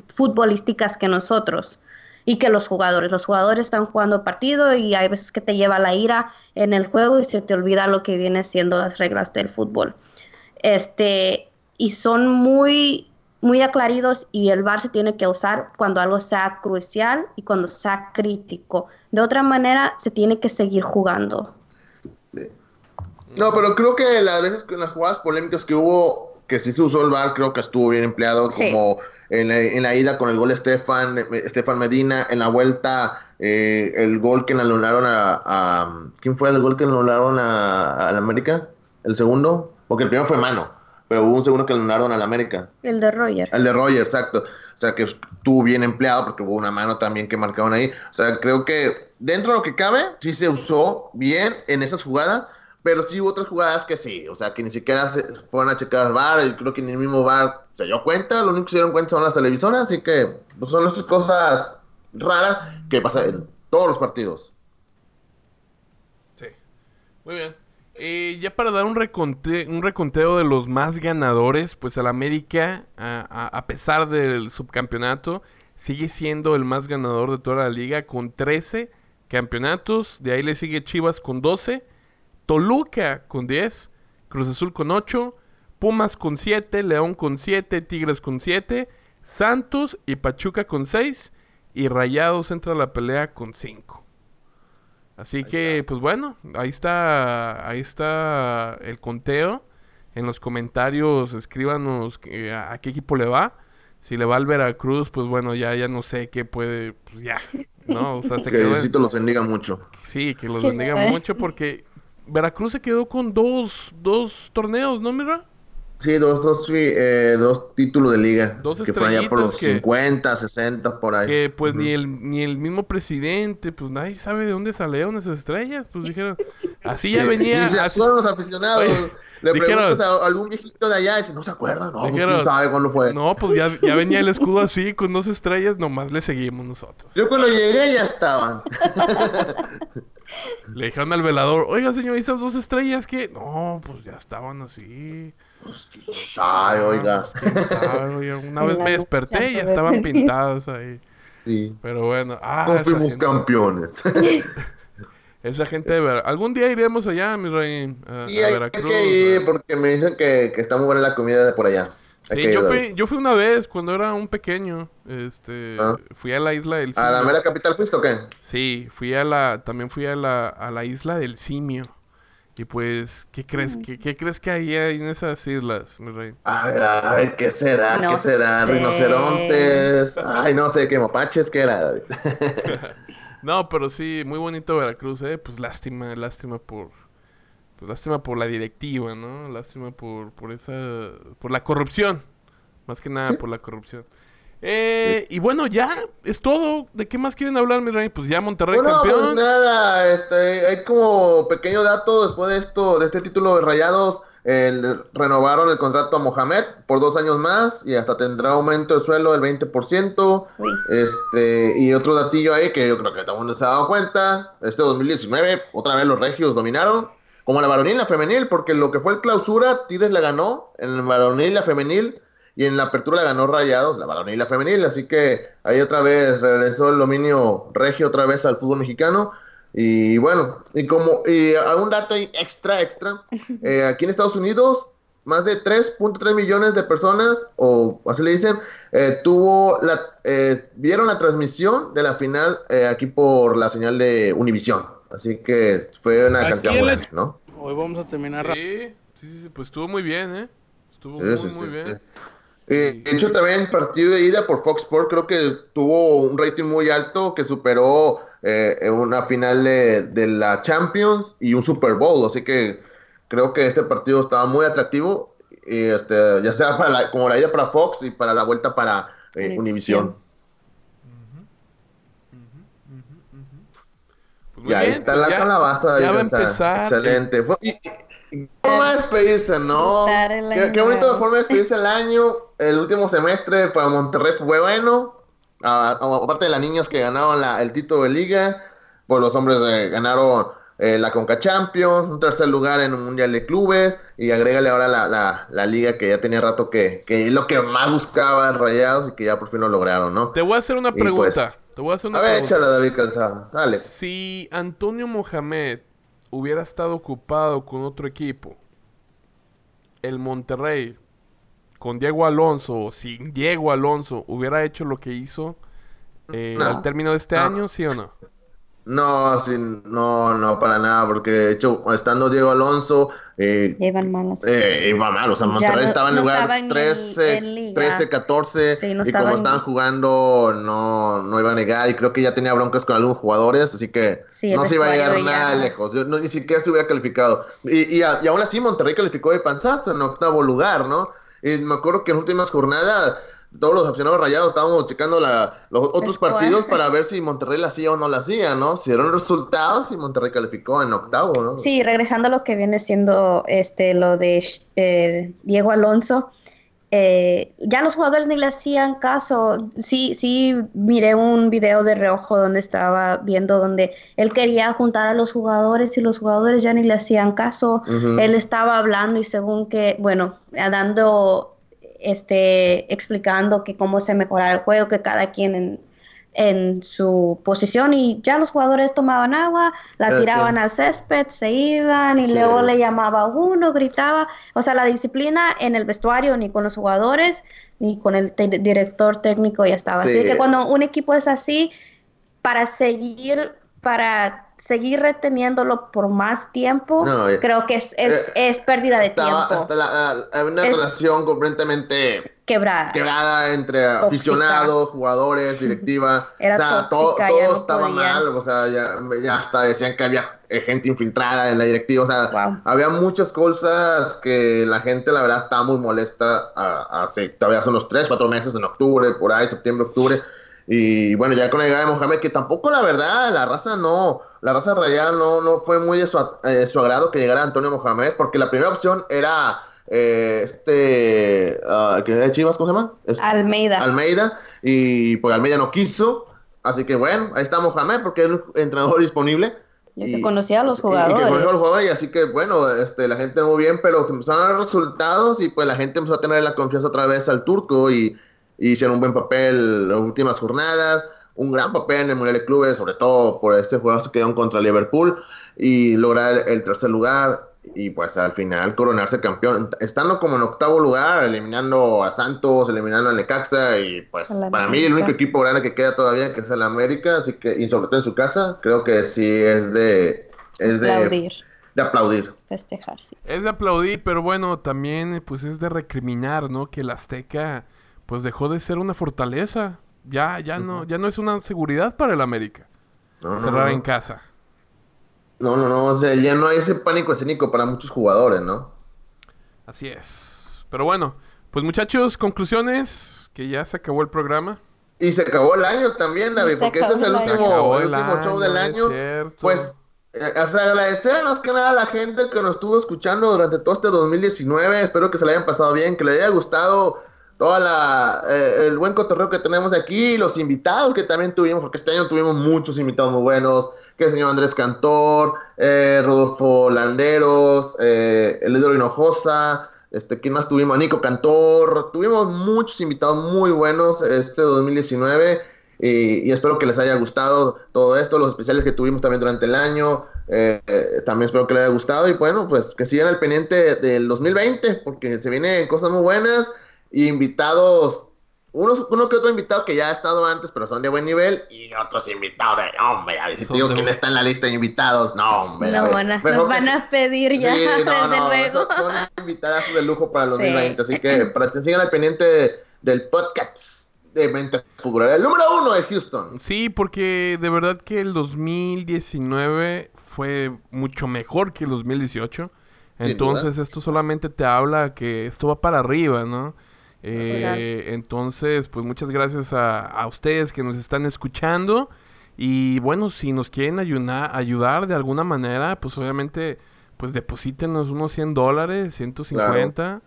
futbolísticas, que nosotros y que los jugadores. Los jugadores están jugando partido y hay veces que te lleva la ira en el juego y se te olvida lo que viene siendo las reglas del fútbol. Este, y son muy, muy aclaridos y el VAR se tiene que usar cuando algo sea crucial y cuando sea crítico. De otra manera, se tiene que seguir jugando. No, pero creo que las veces que en las jugadas polémicas que hubo, que sí se usó el VAR, creo que estuvo bien empleado, Sí. como en la, en la ida con el gol Estefan, eh, Estefan Medina, en la vuelta, eh, el gol que le anularon a, a- ¿Quién fue el gol que le anularon a, a la América? ¿El segundo? Porque el primero fue mano, pero hubo un segundo que le anularon a la América. El de Roger. El de Roger, exacto. O sea, que estuvo bien empleado porque hubo una mano también que marcaron ahí. O sea, creo que dentro de lo que cabe, sí se usó bien en esas jugadas, pero sí hubo otras jugadas que sí. O sea, que ni siquiera se fueron a checar al bar. y creo que ni el mismo bar se dio cuenta. Lo único que se dieron cuenta son las televisoras. Así que pues, son esas cosas raras que pasan en todos los partidos. Sí. Muy bien. Eh, ya para dar un, reconte- un reconteo de los más ganadores, pues el América, a pesar del subcampeonato, sigue siendo el más ganador de toda la liga con 13 campeonatos. De ahí le sigue Chivas con 12, Toluca con 10, Cruz Azul con 8, Pumas con 7, León con 7, Tigres con 7, Santos y Pachuca con 6 y Rayados entra a la pelea con 5. Así que, pues bueno, ahí está, ahí está el conteo. En los comentarios escríbanos que- a, a qué equipo le va. Si le va al Veracruz, pues bueno, ya, ya no sé qué puede, pues ya, ¿no? O sea, se Que Diosito los bendiga mucho. Sí, que los bendiga mucho porque Veracruz se quedó con dos, dos torneos, ¿no, mira? Sí, dos, dos, eh, dos títulos de liga. Dos que fueron ya por los que- 50, 60, por ahí. Que pues ni el ni el mismo presidente, pues nadie sabe de dónde salieron esas estrellas. Pues dijeron, así ya venía. y se así- los aficionados. Oye, Le dijeron- preguntas a algún viejito de allá y dice, no se acuerdan. No, pues, Dijeron, quién sabe cuándo fue. No, pues ya, ya venía el escudo así, con dos estrellas, nomás le seguimos nosotros. Yo cuando llegué ya estaban. Le dijeron al velador, oiga señor, ¿y esas dos estrellas qué? No, pues ya estaban así. Ay, oiga. ¿Quién sabe, oiga? Una En vez me desperté y ya estaban pintadas ahí. Sí. Pero bueno, ah, No fuimos gente, campeones. esa gente de Veracruz. Algún día iremos allá, mi rey, a, a hay Veracruz. que ir porque me dicen que, que está muy buena la comida de por allá. Sí, yo fui, yo fui una vez cuando era un pequeño. Este, Ah. fui a la isla del ¿A la simio. mera capital fuiste o qué? Sí, fui a la, también fui a la, a la isla del simio. Y pues, ¿qué crees, qué, qué crees que hay ahí en esas islas, mi rey? A ver, a ver, ¿qué será? No ¿Qué será? sé. ¿Rinocerontes? Ay, no sé, ¿qué mapaches? ¿Qué era, David? No, pero sí, muy bonito Veracruz, eh. Pues lástima, lástima por, lástima por la directiva, ¿no? Lástima por, por esa, por la corrupción, más que nada por la corrupción. Eh, y bueno, ya es todo. ¿De qué más quieren hablar, mi rey? Pues ya Monterrey Bueno, campeón. pues nada, este, hay como pequeño dato después de esto, de este título de Rayados, el- renovaron el contrato a Mohamed por dos años más y hasta tendrá aumento de suelo del 20%. Uy. Este, y otro datillo ahí que yo creo que todo el mundo se ha dado cuenta, este 2019, otra vez los regios dominaron, como la varonil y la femenil, porque lo que fue el clausura, Tigres la ganó, en el varonil y la femenil, y en la apertura la ganó Rayados, la varonil y la femenil, así que ahí otra vez regresó el dominio regio otra vez al fútbol mexicano. Y bueno, y como y un dato extra, extra, eh, aquí en Estados Unidos, más de 3.3 millones de personas, o así le dicen, eh, tuvo la, eh, vieron la transmisión de la final eh, aquí por la señal de Univisión. Así que fue una Aquí cantidad en la- buena, ¿no? Hoy vamos a terminar. Sí, sí, sí, pues estuvo muy bien, ¿eh? Estuvo Sí, muy, sí, muy sí, bien. sí. Eh, de hecho, también partido de ida por Fox Sports creo que tuvo un rating muy alto que superó eh, una final de, de la Champions y un Super Bowl. Así que creo que este partido estaba muy atractivo, y este, ya sea para la- como la ida para Fox y para la vuelta para eh, Univisión. Pues muy Y ahí bien, está pues la ya- calabaza. Ya va a empezar. Excelente. Fue- y- y- y ¿Cómo va a despedirse, no? Qué, qué bonita nuevo. forma de despedirse el año. El último semestre para Monterrey fue bueno. Aparte de las niñas que ganaron la- el título de liga, pues los hombres eh, ganaron eh, la Conca Champions, un tercer lugar en un Mundial de Clubes, y agrégale ahora la, la- la liga que ya tenía rato que, que es lo que más buscaba Rayados y que ya por fin lo lograron, ¿no? Te voy a hacer una Y pues- pregunta. Te voy a hacer una A ver, pregunta. échala David Calzada, dale. Si Antonio Mohamed hubiera estado ocupado con otro equipo, el Monterrey, con Diego Alonso o sin Diego Alonso, hubiera hecho lo que hizo eh, No. al término de este No. año, ¿sí o no? No, sí, no, no, para nada, porque de hecho, estando Diego Alonso, eh, Llevan malas. eh, iba mal, o sea, Monterrey no- estaba en no lugar estaba en- 13, en liga. 13, 14, Sí, no y como estaban jugando, no, no iba a negar, y creo que ya tenía broncas con algunos jugadores, así que Sí, no se iba a llegar ya- nada lejos, yo no- ni siquiera se hubiera calificado. Y, y, a- y aún así Monterrey calificó de panzazo en octavo lugar, ¿no? Y me acuerdo que en últimas jornadas todos los aficionados rayados estábamos checando la, los otros partidos para ver si Monterrey la hacía o no la hacía, ¿no? Si dieron resultados y Monterrey calificó en octavo, ¿no? Sí, regresando a lo que viene siendo este lo de eh, Diego Alonso, eh, ya los jugadores ni le hacían caso. Sí, sí, miré un video de reojo donde estaba viendo donde él quería juntar a los jugadores y los jugadores ya ni le hacían caso. Él estaba hablando y según que, bueno, dando, este, explicando que cómo se mejorara el juego, que cada quien en, en su posición y ya los jugadores tomaban agua, la tiraban al césped, se iban y Sí. luego le llamaba a uno, gritaba, o sea, la disciplina en el vestuario ni con los jugadores ni con el director técnico ya estaba. Sí. Así que cuando un equipo es así, para seguir, para seguir reteniéndolo por más tiempo, No, eh, creo que es, es, eh, es pérdida de Estaba tiempo. hasta la, la- una Es- relación completamente quebrada. Quebrada entre aficionados, jugadores, directiva. Era o sea, todo, todo no estaba podía. mal. O sea, ya, ya hasta decían que había eh, gente infiltrada en la directiva. O sea, Wow. había muchas cosas que la gente, la verdad, estaba muy molesta hace todavía hace unos 3, 4 meses, en octubre, por ahí, septiembre, octubre. Y bueno, ya con la llegada de Mohamed, que tampoco la verdad, la raza no, la raza rayada no, no fue muy de su, eh, su agrado que llegara Antonio Mohamed, porque la primera opción era eh, este, ah, que de Chivas, ¿cómo se llama? Es- Almeida. Almeida, y pues Almeida no quiso, así que bueno, ahí está Mohamed, porque es el entrenador disponible. Yo que conocía a los y- y jugadores. que conocía a los jugadores, y así que bueno, este, la gente muy bien, pero se empezaron a dar resultados y pues la gente empezó a tener la confianza otra vez al turco y, y hicieron un buen papel las últimas jornadas, un gran papel en el Mundial de Clubes, sobre todo por este juego que quedaron contra Liverpool y lograr el, tercer lugar y pues al final coronarse campeón, estando como en octavo lugar, eliminando a Santos, eliminando al Necaxa y pues para mí el único equipo grande que queda todavía que es el América, así que y sobre todo en su casa, creo que sí es de es de aplaudir, de aplaudir. festejar, sí. Es de aplaudir, pero bueno, también pues es de recriminar, ¿no? Que el Azteca pues dejó de ser una fortaleza. Ya, ya no, ya no es una seguridad para el América. No, no, cerrar no. en casa. No, no, no, o sea, ya no hay ese pánico escénico para muchos jugadores, ¿no? Así es. Pero bueno, pues muchachos, conclusiones, que ya se acabó el programa. Y se acabó el año también, David, porque este es el último, el el último show del año, cierto. Pues, eh, o sea, agradecer más que nada a la gente que nos estuvo escuchando durante todo este 2019. Espero que se le hayan pasado bien, que les haya gustado toda la eh, el buen cotorreo que tenemos aquí, los invitados que también tuvimos, porque este año tuvimos muchos invitados muy buenos, que el señor Andrés Cantor, eh, Rodolfo Landeros, eh, el ídolo Hinojosa, este, ¿quién más tuvimos? Nico Cantor, tuvimos muchos invitados muy buenos este 2019 y, y espero que les haya gustado todo esto, los especiales que tuvimos también durante el año, eh, eh, también espero que les haya gustado y bueno, pues que sigan al pendiente del 2020 porque se vienen cosas muy buenas y invitados, unos, uno que otro invitado que ya ha estado antes pero son de buen nivel y otros invitados de, hombre, a ver, si digo de quién buen- está en la lista de invitados, no, hombre. No, van a, nos que van a pedir ya, Sí, no, desde no, luego. Son, son invitadas de lujo para el Sí. 2020. Así que para que sigan al pendiente del podcast de Mente Futbolera. El número uno de Houston. Sí, porque de verdad que el 2019 fue mucho mejor que el 2018. Sin Entonces esto solamente te habla que esto va para arriba, ¿no? Eh, entonces, pues muchas gracias a, a ustedes que nos están escuchando. Y bueno, si nos quieren ayudar, ayudar de alguna manera, pues obviamente, pues deposítenos unos 100 dólares, 150,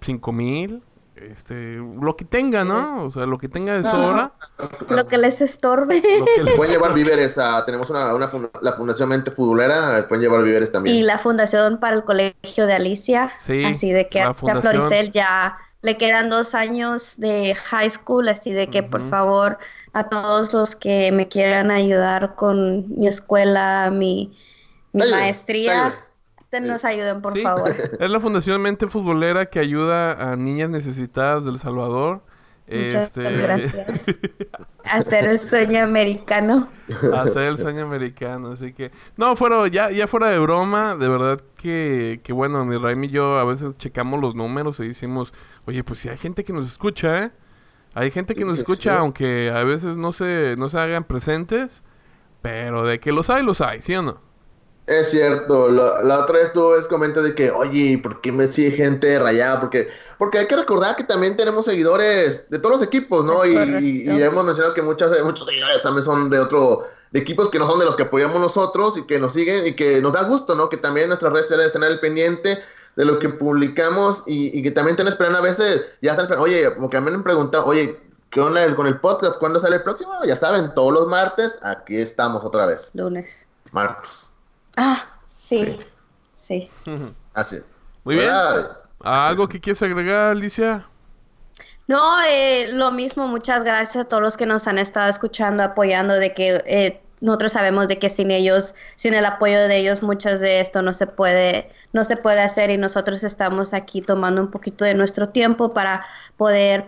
5 mil, este, lo que tenga, ¿no? O sea, lo que tenga de sobra. Lo que les estorbe. Que les- Pueden llevar víveres a. Tenemos una, una la Fundación Mente Futbolera. eh, Pueden llevar víveres también. Y la fundación para el colegio de Alicia. Sí, así de que la a fundación. Floricel ya le quedan dos años de high school, así de que por favor a todos los que me quieran ayudar con mi escuela, mi, mi maestría, nos ayuden por Sí. favor. Es la Fundación Mente Futbolera que ayuda a niñas necesitadas del Salvador. Muchas este, gracias. Hacer el sueño americano. hacer el sueño americano. Así que, no, fuera, ya, ya fuera de broma, de verdad que, que bueno, mi Raimi y yo a veces checamos los números y decimos, oye, pues si hay gente que nos escucha, ¿eh? Hay gente que Sí, nos escucha, sí. aunque a veces no se, no se hagan presentes, pero de que los hay, los hay, ¿sí o no? Es cierto, la, la otra vez tú ves comentas de que, oye, ¿por qué me sigue gente rayada? Porque, porque hay que recordar que también tenemos seguidores de todos los equipos, ¿no? Y, correcto. y- y hemos mencionado que muchos, muchos seguidores también son de otro, de equipos que no son de los que apoyamos nosotros y que nos siguen y que nos da gusto, ¿no? Que también nuestras redes sociales estén al pendiente de lo que publicamos y, y que también están esperando a veces, ya están esperando, oye, porque a mí me han preguntado, oye, ¿qué onda el- con el podcast? ¿Cuándo sale el próximo? Ya saben, todos los martes, aquí estamos otra vez, Lunes. martes. Ah, sí. Sí. Así. Muy bien. ¿Algo que quieres agregar, Alicia? No, eh, lo mismo, muchas gracias a todos los que nos han estado escuchando, apoyando, de que eh, nosotros sabemos de que sin ellos, sin el apoyo de ellos, muchas de esto no se puede, no se puede hacer y nosotros estamos aquí tomando un poquito de nuestro tiempo para poder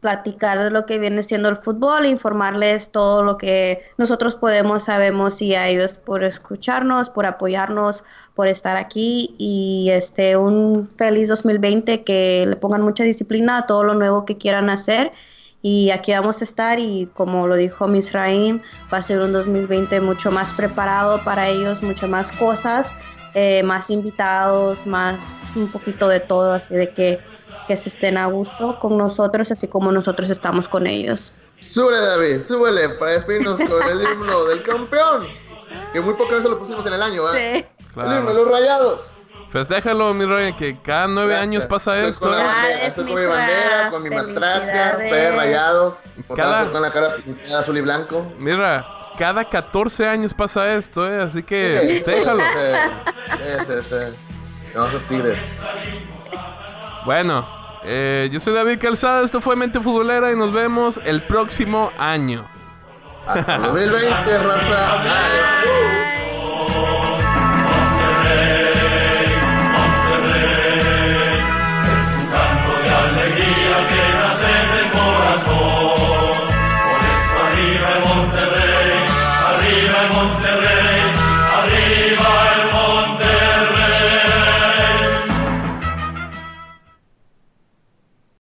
platicar de lo que viene siendo el fútbol, informarles todo lo que nosotros podemos, sabemos y a ellos por escucharnos, por apoyarnos, por estar aquí y este un feliz 2020 que le pongan mucha disciplina a todo lo nuevo que quieran hacer. Y aquí vamos a estar y como lo dijo Misraim, va a ser un 2020 mucho más preparado para ellos, mucho más cosas, eh, más invitados, más un poquito de todo, así de que, que se estén a gusto con nosotros, así como nosotros estamos con ellos. Súbele David, súbele para despedirnos con el himno del campeón, que muy pocas veces lo pusimos en el año, ¿eh? Sí. El himno de los rayados. Festéjalo, mi rey, que cada nueve años pasa esto. Con, bandera, estoy con mi bandera, con mi matraca, ustedes rayados, cada... con la cara pintada azul y blanco. Mira, cada 14 años pasa esto, ¿eh? Así que sí, festéjalo. Sí, sí, sí. No, esos tigres. Bueno, eh, yo soy David Calzada, esto fue Mente Futbolera y nos vemos el próximo año. Hasta 2020, raza. Bye.